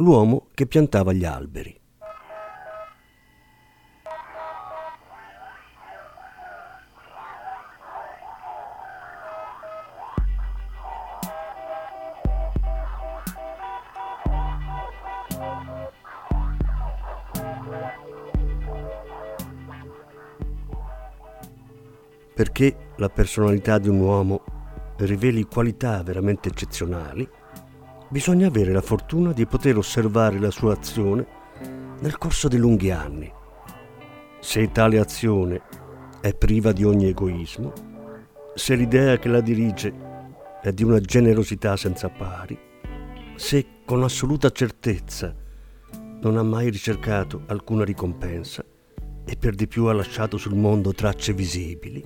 l'uomo che piantava gli alberi. Perché la personalità di un uomo riveli qualità veramente eccezionali, bisogna avere la fortuna di poter osservare la sua azione nel corso di lunghi anni. Se tale azione è priva di ogni egoismo, se l'idea che la dirige è di una generosità senza pari, se con assoluta certezza non ha mai ricercato alcuna ricompensa e per di più ha lasciato sul mondo tracce visibili,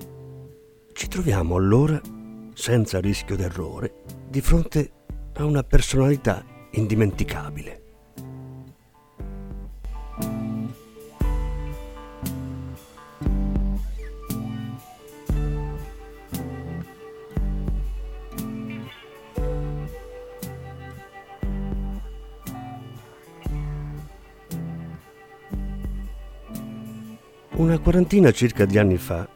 ci troviamo allora, senza rischio d'errore, di fronte a una personalità indimenticabile. Una quarantina circa di anni fa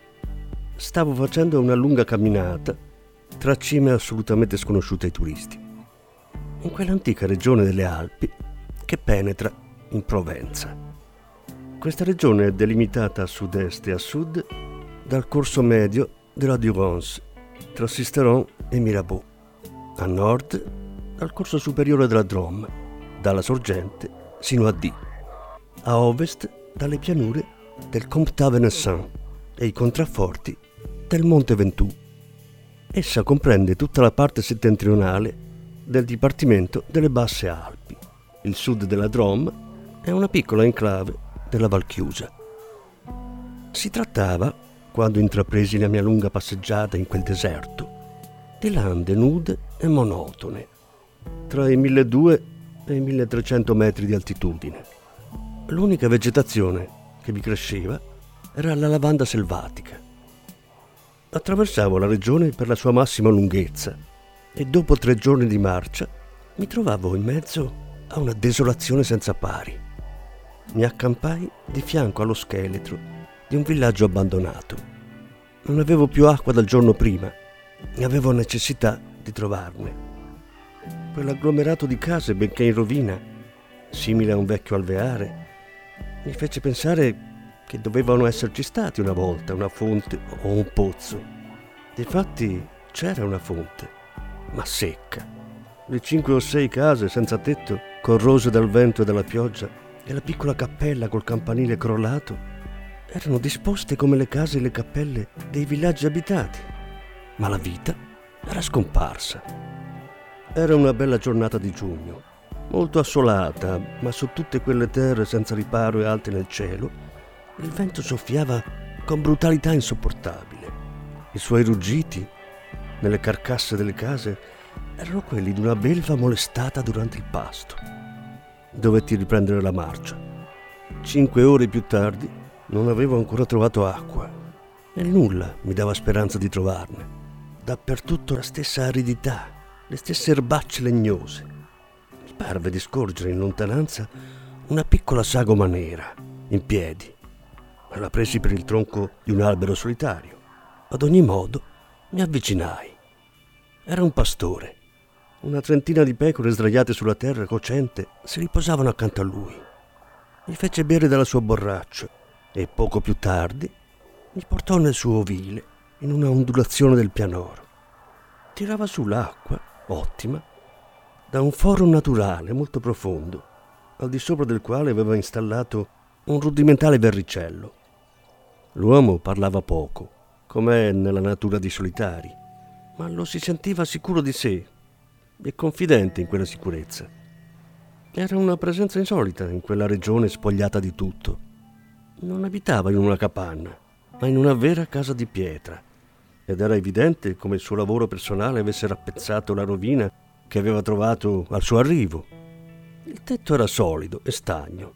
stavo facendo una lunga camminata tra cime assolutamente sconosciute ai turisti, in quell'antica regione delle Alpi che penetra in Provenza. Questa regione è delimitata a sud-est e a sud dal corso medio della Durance tra Sisteron e Mirabeau, a nord dal corso superiore della Drôme, dalla sorgente sino a D, a ovest dalle pianure del Comtat Venessin e i contrafforti del Monte Ventoux. Essa comprende tutta la parte settentrionale del Dipartimento delle Basse Alpi, il sud della Drôme e una piccola enclave della Valchiusa. Si trattava, quando intrapresi la mia lunga passeggiata in quel deserto, di lande nude e monotone, tra i 1200 e i 1300 metri di altitudine. L'unica vegetazione che vi cresceva era la lavanda selvatica Attraversavo la regione per la sua massima lunghezza e dopo tre giorni di marcia mi trovavo in mezzo a una desolazione senza pari. Mi accampai di fianco allo scheletro di un villaggio abbandonato. Non avevo più acqua dal giorno prima e avevo necessità di trovarne. Quell'agglomerato di case, benché in rovina, simile a un vecchio alveare, mi fece pensare che dovevano esserci stati una volta una fonte o un pozzo. Difatti c'era una fonte, ma secca. Le cinque o sei case senza tetto, corrose dal vento e dalla pioggia, e la piccola cappella col campanile crollato, erano disposte come le case e le cappelle dei villaggi abitati. Ma la vita era scomparsa. Era una bella giornata di giugno, molto assolata, ma su tutte quelle terre senza riparo e alte nel cielo, il vento soffiava con brutalità insopportabile. I suoi ruggiti nelle carcasse delle case erano quelli di una belva molestata durante il pasto. Dovetti riprendere la marcia. Cinque ore più tardi non avevo ancora trovato acqua e nulla mi dava speranza di trovarne. Dappertutto la stessa aridità, le stesse erbacce legnose. Mi parve di scorgere in lontananza una piccola sagoma nera, in piedi, la presi per il tronco di un albero solitario. Ad ogni modo mi avvicinai. Era un pastore. Una trentina di pecore sdraiate sulla terra cocente si riposavano accanto a lui. Mi fece bere dalla sua borraccia e poco più tardi mi portò nel suo ovile in una ondulazione del pianoro. Tirava su l'acqua, ottima, da un foro naturale molto profondo, al di sopra del quale aveva installato un rudimentale verricello. L'uomo parlava poco, com'è nella natura di solitari, ma lo si sentiva sicuro di sé e confidente in quella sicurezza. Era una presenza insolita in quella regione spogliata di tutto. Non abitava in una capanna, ma in una vera casa di pietra. Ed era evidente come il suo lavoro personale avesse rappezzato la rovina che aveva trovato al suo arrivo. Il tetto era solido e stagno.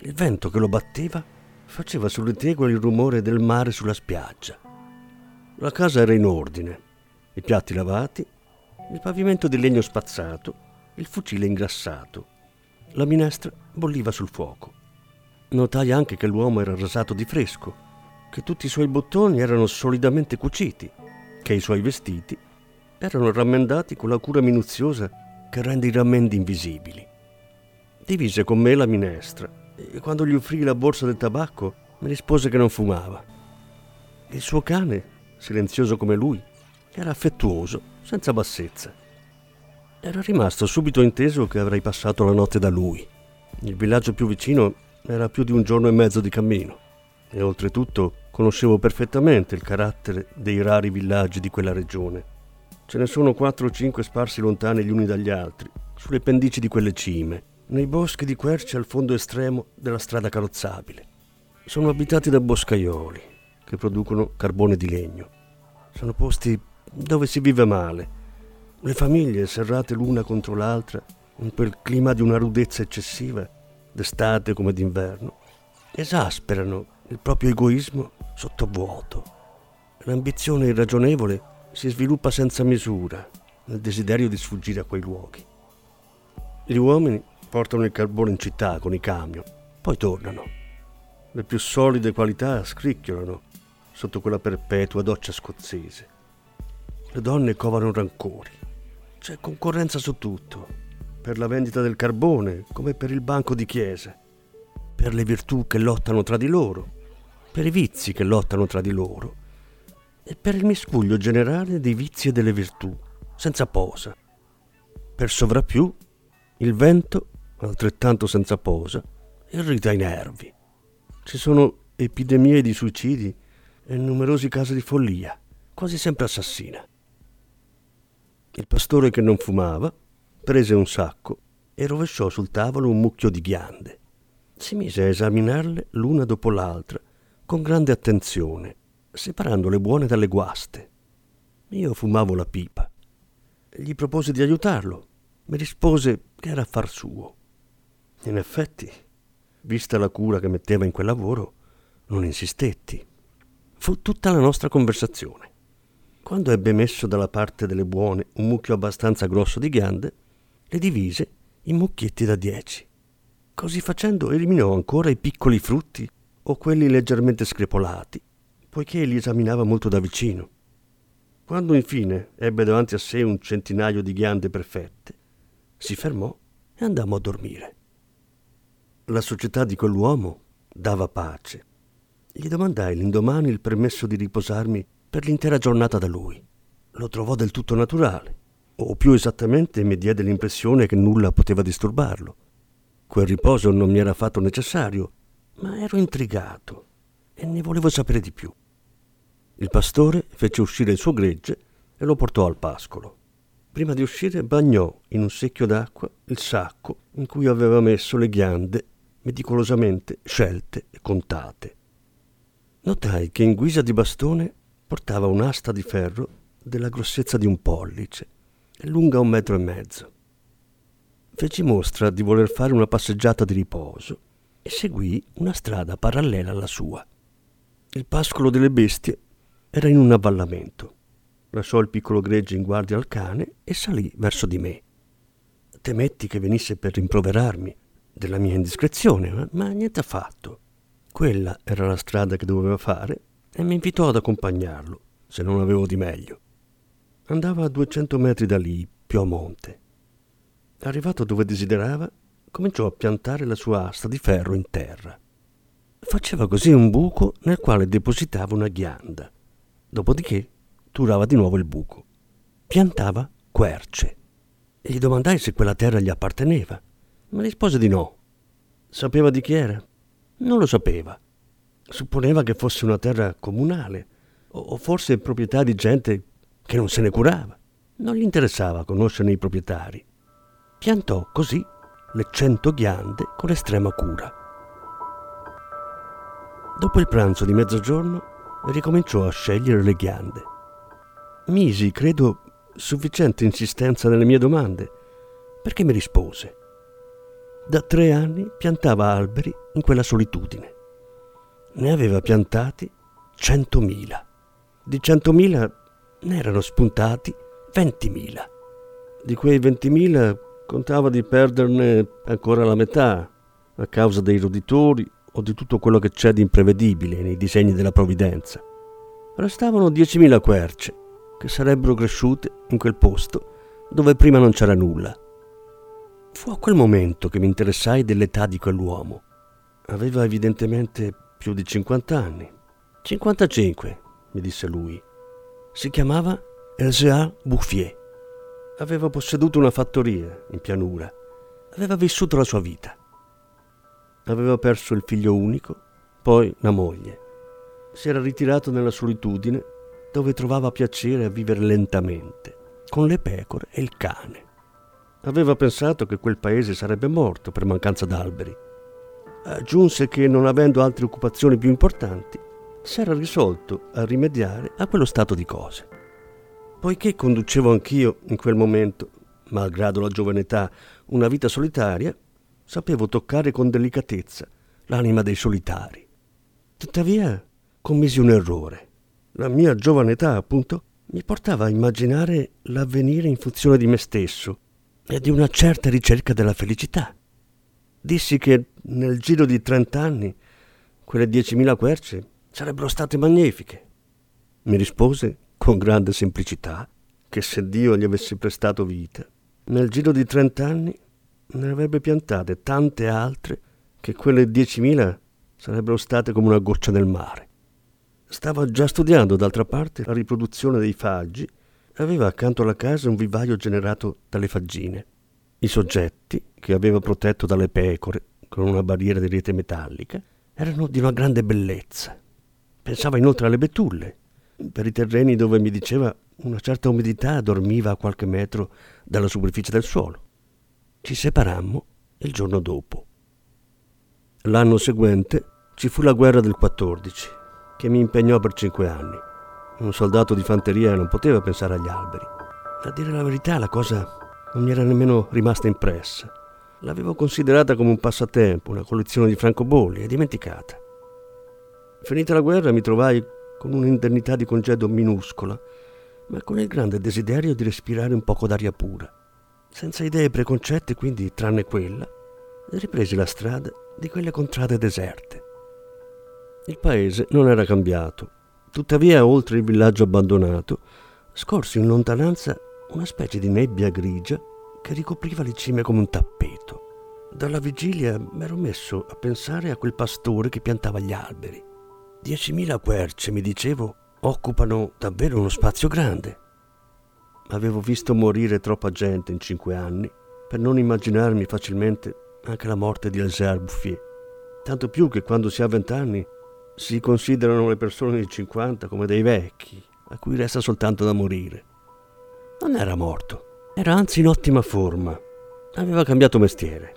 Il vento che lo batteva faceva sulle tegole il rumore del mare sulla spiaggia. La casa era in ordine, i piatti lavati, il pavimento di legno spazzato, il fucile ingrassato. La minestra bolliva sul fuoco. Notai anche che l'uomo era rasato di fresco, che tutti i suoi bottoni erano solidamente cuciti, che i suoi vestiti erano rammendati con la cura minuziosa che rende i rammendi invisibili. Divise con me la minestra e quando gli offrì la borsa del tabacco mi rispose che non fumava. Il suo cane silenzioso come lui, era affettuoso, senza bassezza. Era rimasto subito inteso che avrei passato la notte da lui. Il villaggio più vicino era più di un giorno e mezzo di cammino e oltretutto conoscevo perfettamente il carattere dei rari villaggi di quella regione. Ce ne sono quattro o cinque sparsi lontani gli uni dagli altri, sulle pendici di quelle cime, nei boschi di querce al fondo estremo della strada carrozzabile. Sono abitati da boscaioli, che producono carbone di legno. Sono posti dove si vive male. Le famiglie serrate l'una contro l'altra, in quel clima di una rudezza eccessiva, d'estate come d'inverno, esasperano il proprio egoismo sotto vuoto. L'ambizione irragionevole si sviluppa senza misura nel desiderio di sfuggire a quei luoghi. Gli uomini portano il carbone in città con i camion, poi tornano. Le più solide qualità scricchiolano sotto quella perpetua doccia scozzese. Le donne covano rancori. C'è concorrenza su tutto, per la vendita del carbone come per il banco di chiesa, per le virtù che lottano tra di loro, per i vizi che lottano tra di loro e per il miscuglio generale dei vizi e delle virtù, senza posa. Per sovrappiù, il vento, altrettanto senza posa, irrita i nervi. Ci sono epidemie di suicidi e numerosi casi di follia, quasi sempre assassina. Il pastore che non fumava prese un sacco e rovesciò sul tavolo un mucchio di ghiande. Si mise a esaminarle l'una dopo l'altra con grande attenzione, separando le buone dalle guaste. Io fumavo la pipa. Gli propose di aiutarlo. Mi rispose che era affar suo. In effetti, vista la cura che metteva in quel lavoro, non insistetti fu tutta la nostra conversazione. Quando ebbe messo dalla parte delle buone un mucchio abbastanza grosso di ghiande, le divise in mucchietti da dieci. Così facendo eliminò ancora i piccoli frutti o quelli leggermente screpolati, poiché li esaminava molto da vicino. Quando infine ebbe davanti a sé un centinaio di ghiande perfette, si fermò e andammo a dormire. La società di quell'uomo dava pace gli domandai l'indomani il permesso di riposarmi per l'intera giornata da lui. Lo trovò del tutto naturale, o più esattamente mi diede l'impressione che nulla poteva disturbarlo. Quel riposo non mi era affatto necessario, ma ero intrigato e ne volevo sapere di più. Il pastore fece uscire il suo gregge e lo portò al pascolo. Prima di uscire bagnò in un secchio d'acqua il sacco in cui aveva messo le ghiande meticolosamente scelte e contate. Notai che in guisa di bastone portava un'asta di ferro della grossezza di un pollice e lunga un metro e mezzo. Feci mostra di voler fare una passeggiata di riposo e seguì una strada parallela alla sua. Il pascolo delle bestie era in un avvallamento. Lasciò il piccolo gregge in guardia al cane e salì verso di me. Temetti che venisse per rimproverarmi della mia indiscrezione, ma niente affatto. Quella era la strada che doveva fare e mi invitò ad accompagnarlo, se non avevo di meglio. Andava a 200 metri da lì, più a monte. Arrivato dove desiderava, cominciò a piantare la sua asta di ferro in terra. Faceva così un buco nel quale depositava una ghianda. Dopodiché turava di nuovo il buco. Piantava querce. Gli domandai se quella terra gli apparteneva. Ma rispose di no. Sapeva di chi era? Non lo sapeva. Supponeva che fosse una terra comunale o forse proprietà di gente che non se ne curava. Non gli interessava conoscerne i proprietari. Piantò così le cento ghiande con estrema cura. Dopo il pranzo di mezzogiorno ricominciò a scegliere le ghiande. Misi, credo, sufficiente insistenza nelle mie domande, perché mi rispose. Da tre anni piantava alberi in quella solitudine. Ne aveva piantati centomila. Di centomila ne erano spuntati ventimila. Di quei ventimila contava di perderne ancora la metà a causa dei roditori o di tutto quello che c'è di imprevedibile nei disegni della provvidenza. Restavano diecimila querce che sarebbero cresciute in quel posto dove prima non c'era nulla. Fu a quel momento che mi interessai dell'età di quell'uomo. Aveva evidentemente più di 50 anni. 55, mi disse lui. Si chiamava Elzéar Bouffier. Aveva posseduto una fattoria in pianura. Aveva vissuto la sua vita. Aveva perso il figlio unico, poi la moglie. Si era ritirato nella solitudine dove trovava piacere a vivere lentamente, con le pecore e il cane. Aveva pensato che quel paese sarebbe morto per mancanza d'alberi. Aggiunse che, non avendo altre occupazioni più importanti, s'era risolto a rimediare a quello stato di cose. Poiché conducevo anch'io in quel momento, malgrado la giovane età, una vita solitaria, sapevo toccare con delicatezza l'anima dei solitari. Tuttavia commisi un errore. La mia giovane età, appunto, mi portava a immaginare l'avvenire in funzione di me stesso e di una certa ricerca della felicità. Dissi che nel giro di trent'anni quelle diecimila querce sarebbero state magnifiche. Mi rispose con grande semplicità che se Dio gli avesse prestato vita, nel giro di trent'anni ne avrebbe piantate tante altre che quelle diecimila sarebbero state come una goccia nel mare. Stava già studiando, d'altra parte, la riproduzione dei faggi aveva accanto alla casa un vivaio generato dalle faggine. I soggetti, che aveva protetto dalle pecore con una barriera di rete metallica, erano di una grande bellezza Pensava inoltre alle betulle, per i terreni dove mi diceva una certa umidità dormiva a qualche metro dalla superficie del suolo. Ci separammo il giorno dopo. L'anno seguente ci fu la guerra del 14, che mi impegnò per cinque anni. Un soldato di fanteria non poteva pensare agli alberi. A dire la verità, la cosa non mi era nemmeno rimasta impressa. L'avevo considerata come un passatempo, una collezione di francobolli e dimenticata. Finita la guerra mi trovai con un'indennità di congedo minuscola, ma con il grande desiderio di respirare un poco d'aria pura. Senza idee preconcette, quindi, tranne quella, ripresi la strada di quelle contrade deserte. Il paese non era cambiato. Tuttavia, oltre il villaggio abbandonato, scorsi in lontananza una specie di nebbia grigia che ricopriva le cime come un tappeto. Dalla vigilia m'ero messo a pensare a quel pastore che piantava gli alberi. Diecimila querce, mi dicevo, occupano davvero uno spazio grande. Avevo visto morire troppa gente in cinque anni per non immaginarmi facilmente anche la morte di Elzéar Bouffier. Tanto più che quando si ha vent'anni si considerano le persone di 50 come dei vecchi, a cui resta soltanto da morire. Non era morto, era anzi in ottima forma. Aveva cambiato mestiere.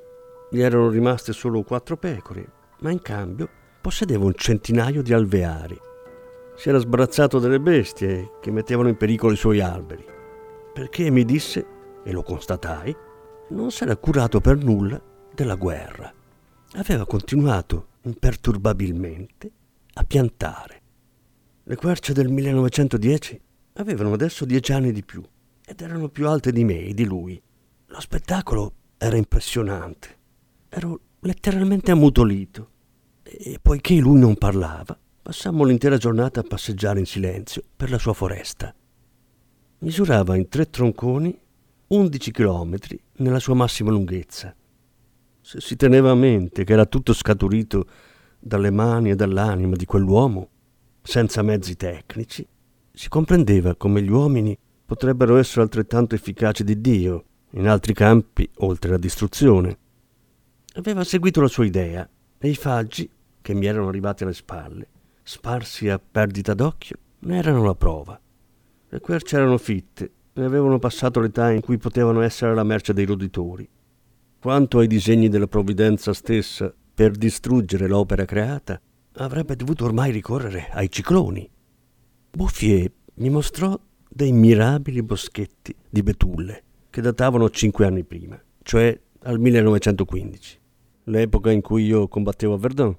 Gli erano rimaste solo quattro pecore, ma in cambio possedeva un centinaio di alveari. Si era sbarazzato delle bestie che mettevano in pericolo i suoi alberi, perché mi disse, e lo constatai, non s'era curato per nulla della guerra. Aveva continuato imperturbabilmente a piantare. Le querce del 1910 avevano adesso dieci anni di più ed erano più alte di me e di lui. Lo spettacolo era impressionante. Ero letteralmente ammutolito e poiché lui non parlava, passammo l'intera giornata a passeggiare in silenzio per la sua foresta. Misurava in tre tronconi 11 chilometri nella sua massima lunghezza. Se si teneva a mente che era tutto scaturito dalle mani e dall'anima di quell'uomo, senza mezzi tecnici, si comprendeva come gli uomini potrebbero essere altrettanto efficaci di Dio in altri campi oltre la distruzione. Aveva seguito la sua idea e i faggi che mi erano arrivati alle spalle, sparsi a perdita d'occhio, ne erano la prova. Le querce erano fitte e avevano passato l'età in cui potevano essere alla merce dei roditori. Quanto ai disegni della provvidenza stessa per distruggere l'opera creata, avrebbe dovuto ormai ricorrere ai cicloni. Bouffier mi mostrò dei mirabili boschetti di betulle che datavano cinque anni prima, cioè al 1915, l'epoca in cui io combattevo a Verdun.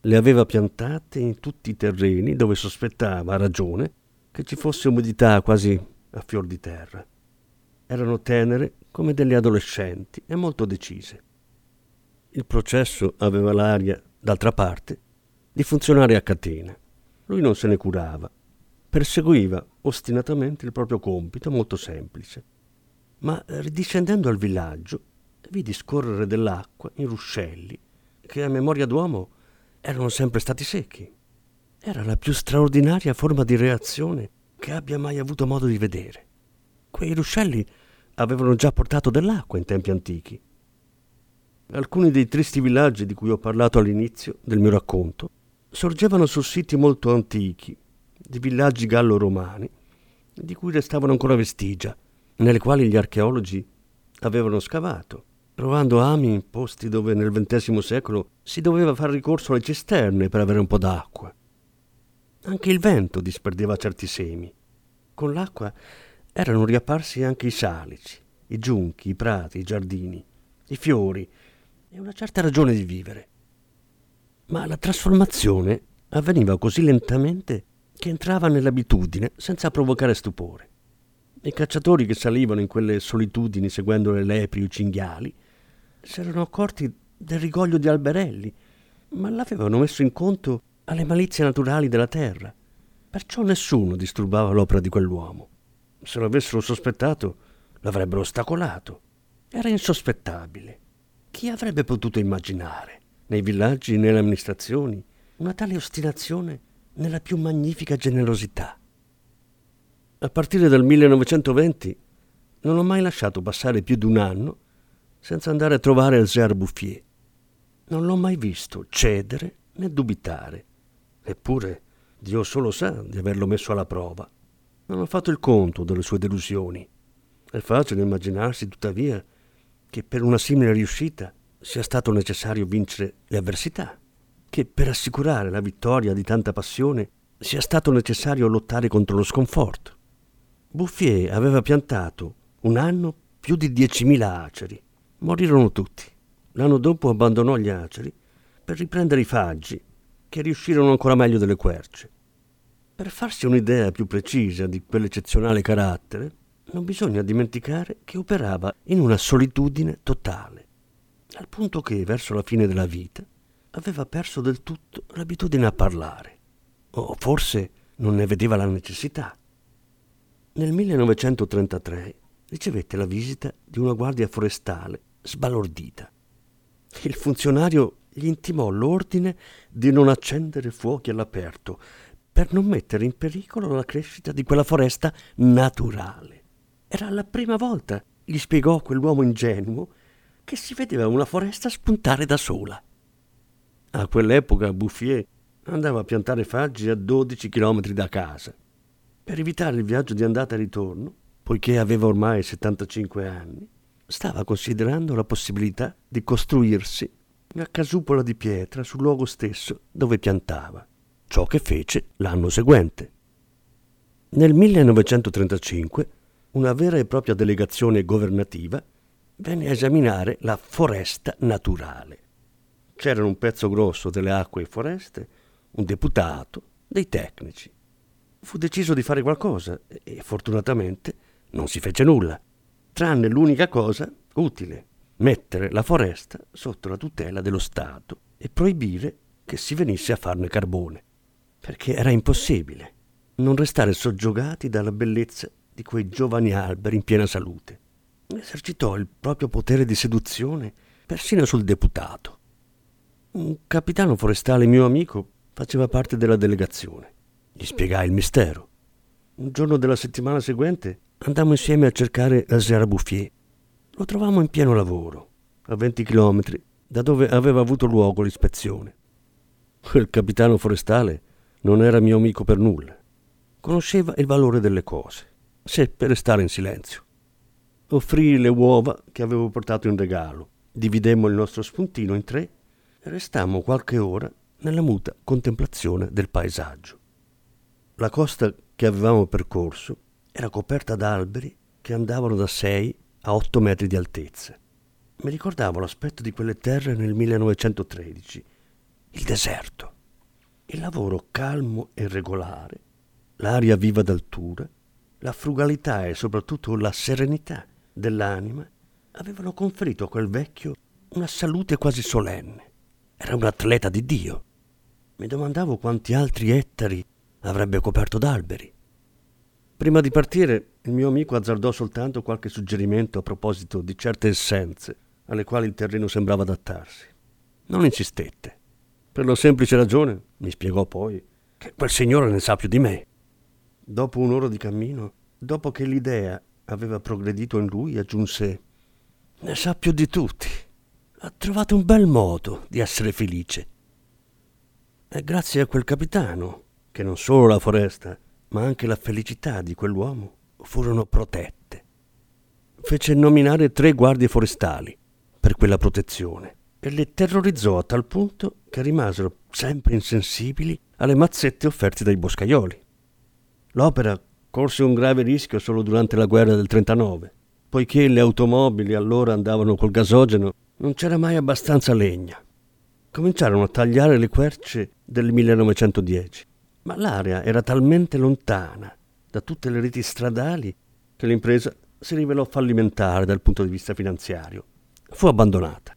Le aveva piantate in tutti i terreni dove sospettava, a ragione, che ci fosse umidità quasi a fior di terra. Erano tenere come delle adolescenti e molto decise. Il processo aveva l'aria, d'altra parte, di funzionare a catena. Lui non se ne curava, perseguiva ostinatamente il proprio compito molto semplice. Ma ridiscendendo al villaggio, vidi scorrere dell'acqua in ruscelli che a memoria d'uomo erano sempre stati secchi. Era la più straordinaria forma di reazione che abbia mai avuto modo di vedere. Quei ruscelli avevano già portato dell'acqua in tempi antichi. Alcuni dei tristi villaggi di cui ho parlato all'inizio del mio racconto sorgevano su siti molto antichi di villaggi gallo-romani, di cui restavano ancora vestigia, nelle quali gli archeologi avevano scavato, trovando ami in posti dove nel XX secolo si doveva fare ricorso alle cisterne per avere un po' d'acqua. Anche il vento disperdeva certi semi. Con l'acqua erano riapparsi anche i salici, i giunchi, i prati, i giardini, i fiori e una certa ragione di vivere. Ma la trasformazione avveniva così lentamente che entrava nell'abitudine senza provocare stupore. I cacciatori che salivano in quelle solitudini seguendo le lepri o i cinghiali si erano accorti del rigoglio di alberelli, ma l'avevano messo in conto alle malizie naturali della terra. Perciò nessuno disturbava l'opera di quell'uomo. Se lo avessero sospettato, l'avrebbero ostacolato. Era insospettabile. Chi avrebbe potuto immaginare, nei villaggi e nelle amministrazioni, una tale ostinazione nella più magnifica generosità. A partire dal 1920 non ho mai lasciato passare più di un anno senza andare a trovare Alzer Bouffier. Non l'ho mai visto cedere né dubitare. Eppure Dio solo sa di averlo messo alla prova. Non ho fatto il conto delle sue delusioni. È facile immaginarsi, tuttavia, che per una simile riuscita sia stato necessario vincere le avversità che per assicurare la vittoria di tanta passione sia stato necessario lottare contro lo sconforto. Bouffier aveva piantato un anno più di 10.000 aceri. Morirono tutti. L'anno dopo abbandonò gli aceri per riprendere i faggi, che riuscirono ancora meglio delle querce. Per farsi un'idea più precisa di quell'eccezionale carattere, non bisogna dimenticare che operava in una solitudine totale, al punto che, verso la fine della vita, aveva perso del tutto l'abitudine a parlare, o forse non ne vedeva la necessità. Nel 1933 ricevette la visita di una guardia forestale sbalordita. Il funzionario gli intimò l'ordine di non accendere fuochi all'aperto per non mettere in pericolo la crescita di quella foresta naturale. Era la prima volta, gli spiegò quell'uomo ingenuo, che si vedeva una foresta spuntare da sola. A quell'epoca Bouffier andava a piantare faggi a 12 chilometri da casa. Per evitare il viaggio di andata e ritorno, poiché aveva ormai 75 anni, stava considerando la possibilità di costruirsi una casupola di pietra sul luogo stesso dove piantava, ciò che fece l'anno seguente. Nel 1935 una vera e propria delegazione governativa venne a esaminare la foresta naturale. C'erano un pezzo grosso delle acque e foreste, un deputato, dei tecnici. Fu deciso di fare qualcosa e fortunatamente non si fece nulla, tranne l'unica cosa utile, mettere la foresta sotto la tutela dello Stato e proibire che si venisse a farne carbone, perché era impossibile non restare soggiogati dalla bellezza di quei giovani alberi in piena salute. Esercitò il proprio potere di seduzione persino sul deputato. Un capitano forestale mio amico faceva parte della delegazione. Gli spiegai il mistero. Un giorno della settimana seguente andammo insieme a cercare la Sera Bouffier. Lo trovammo in pieno lavoro, a 20 chilometri da dove aveva avuto luogo l'ispezione. Quel capitano forestale non era mio amico per nulla. Conosceva il valore delle cose, seppe restare in silenzio. Offrii le uova che avevo portato in regalo Dividemmo il nostro spuntino in tre e restammo qualche ora nella muta contemplazione del paesaggio. La costa che avevamo percorso era coperta da alberi che andavano da 6 a 8 metri di altezza. Mi ricordavo l'aspetto di quelle terre nel 1913, il deserto, il lavoro calmo e regolare, l'aria viva d'altura, la frugalità e soprattutto la serenità dell'anima avevano conferito a quel vecchio una salute quasi solenne. Era un atleta di Dio. Mi domandavo quanti altri ettari avrebbe coperto d'alberi. Prima di partire, il mio amico azzardò soltanto qualche suggerimento a proposito di certe essenze alle quali il terreno sembrava adattarsi. Non insistette. Per la semplice ragione, mi spiegò poi, che quel signore ne sa più di me. Dopo un'ora di cammino, dopo che l'idea aveva progredito in lui, aggiunse ne sa più di tutti. Ha trovato un bel modo di essere felice. È grazie a quel capitano che non solo la foresta, ma anche la felicità di quell'uomo furono protette. Fece nominare tre guardie forestali per quella protezione e le terrorizzò a tal punto che rimasero sempre insensibili alle mazzette offerte dai boscaioli. L'opera corse un grave rischio solo durante la guerra del 39 poiché le automobili allora andavano col gasogeno, non c'era mai abbastanza legna. Cominciarono a tagliare le querce del 1910, ma l'area era talmente lontana da tutte le reti stradali che l'impresa si rivelò fallimentare dal punto di vista finanziario. Fu abbandonata.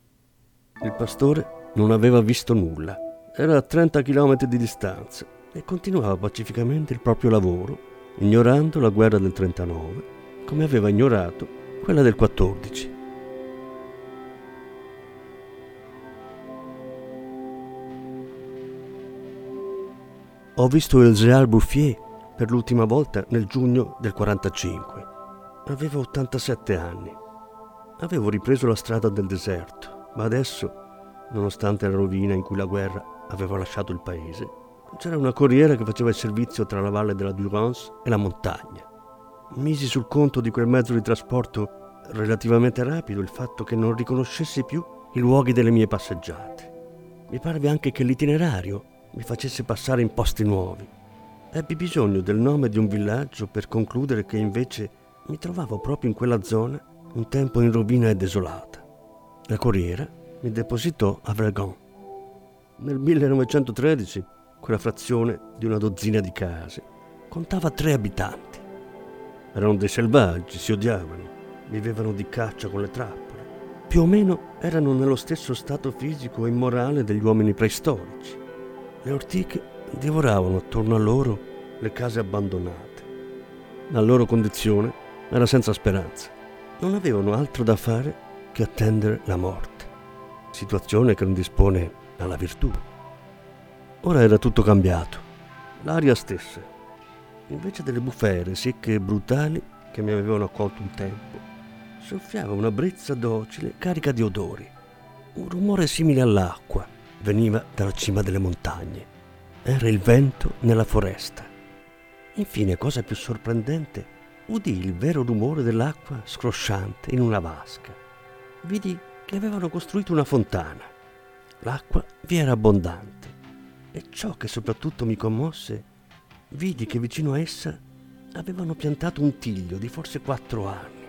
Il pastore non aveva visto nulla, era a 30 km di distanza e continuava pacificamente il proprio lavoro, ignorando la guerra del 39, come aveva ignorato quella del 14. Ho visto il Géal Bouffier per l'ultima volta nel giugno del 45. Avevo 87 anni. Avevo ripreso la strada del deserto, ma adesso, nonostante la rovina in cui la guerra aveva lasciato il paese, c'era una corriera che faceva il servizio tra la valle della Durance e la montagna. Misi sul conto di quel mezzo di trasporto relativamente rapido il fatto che non riconoscessi più i luoghi delle mie passeggiate. Mi parve anche che l'itinerario mi facesse passare in posti nuovi. Ebbi bisogno del nome di un villaggio per concludere che invece mi trovavo proprio in quella zona un tempo in rovina e desolata. La corriera mi depositò a Vergon. Nel 1913 quella frazione di una dozzina di case contava tre abitanti. Erano dei selvaggi, si odiavano vivevano di caccia con le trappole. Più o meno erano nello stesso stato fisico e morale degli uomini preistorici. Le ortiche divoravano attorno a loro le case abbandonate. La loro condizione era senza speranza. Non avevano altro da fare che attendere la morte, situazione che non dispone alla virtù. Ora era tutto cambiato, l'aria stessa. Invece delle bufere secche e brutali che mi avevano accolto un tempo, soffiava una brezza docile carica di odori. Un rumore simile all'acqua veniva dalla cima delle montagne. Era il vento nella foresta. Infine, cosa più sorprendente, udì il vero rumore dell'acqua scrosciante in una vasca. Vidi che avevano costruito una fontana. L'acqua vi era abbondante. E ciò che soprattutto mi commosse, vidi che vicino a essa avevano piantato un tiglio di forse quattro anni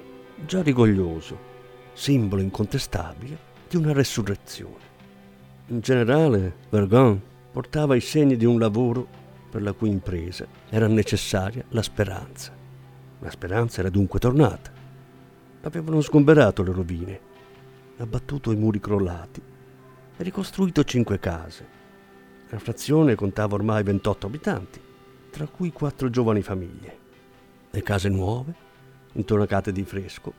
già rigoglioso, simbolo incontestabile di una resurrezione. In generale, Vergon portava i segni di un lavoro per la cui impresa era necessaria la speranza. La speranza era dunque tornata. Avevano sgomberato le rovine, abbattuto i muri crollati ricostruito cinque case. La frazione contava ormai 28 abitanti, tra cui quattro giovani famiglie. Le case nuove intonacate di fresco,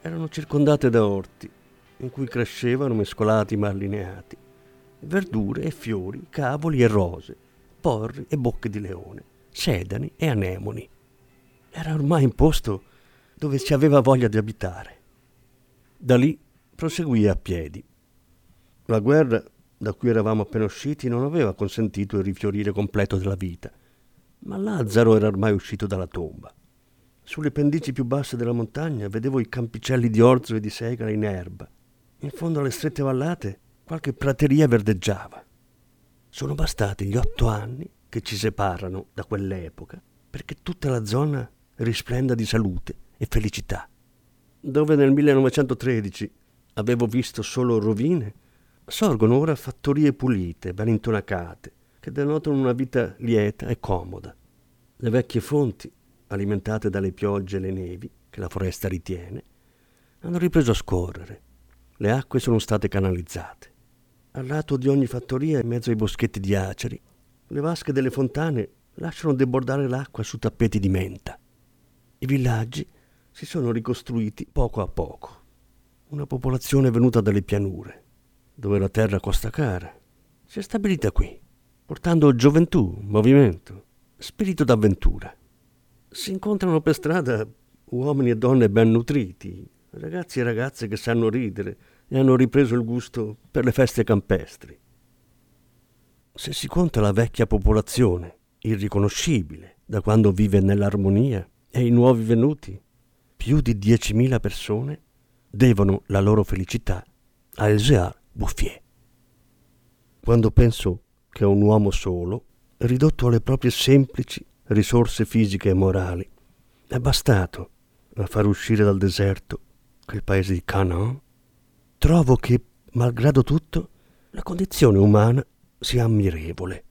erano circondate da orti in cui crescevano mescolati ma allineati verdure e fiori, cavoli e rose, porri e bocche di leone, sedani e anemoni. Era ormai un posto dove si aveva voglia di abitare. Da lì proseguì a piedi. La guerra da cui eravamo appena usciti non aveva consentito il rifiorire completo della vita, ma Lazzaro era ormai uscito dalla tomba. Sulle pendici più basse della montagna vedevo i campicelli di orzo e di segale in erba, In fondo alle strette vallate qualche prateria verdeggiava. Sono bastati gli otto anni che ci separano da quell'epoca perché tutta la zona risplenda di salute e felicità. Dove nel 1913 avevo visto solo rovine, sorgono ora fattorie pulite, ben intonacate, che denotano una vita lieta e comoda. Le vecchie fonti, alimentate dalle piogge e le nevi che la foresta ritiene, hanno ripreso a scorrere. Le acque sono state canalizzate. Al lato di ogni fattoria, in mezzo ai boschetti di aceri, le vasche delle fontane lasciano debordare l'acqua su tappeti di menta. I villaggi si sono ricostruiti poco a poco. Una popolazione venuta dalle pianure, dove la terra costa cara, si è stabilita qui, portando gioventù, movimento, spirito d'avventura. Si incontrano per strada uomini e donne ben nutriti, ragazzi e ragazze che sanno ridere e hanno ripreso il gusto per le feste campestri. Se si conta la vecchia popolazione, irriconoscibile da quando vive nell'armonia, e i nuovi venuti, più di 10.000 persone, devono la loro felicità a Elzéar Bouffier. Quando penso che un uomo solo, ridotto alle proprie semplici risorse fisiche e morali, è bastato a far uscire dal deserto quel paese di Canaan, trovo che, malgrado tutto, la condizione umana sia ammirevole.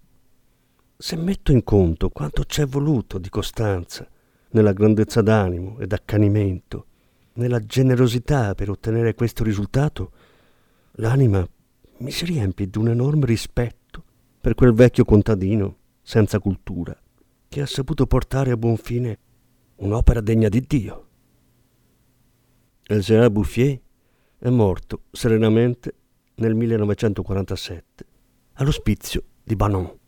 Se metto in conto quanto c'è voluto di costanza nella grandezza d'animo ed accanimento, nella generosità per ottenere questo risultato, l'anima mi si riempie di un enorme rispetto per quel vecchio contadino senza cultura che ha saputo portare a buon fine un'opera degna di Dio. El Bouffier è morto serenamente nel 1947 all'ospizio di Banon.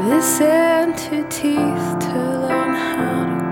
Listen to teeth to learn how to.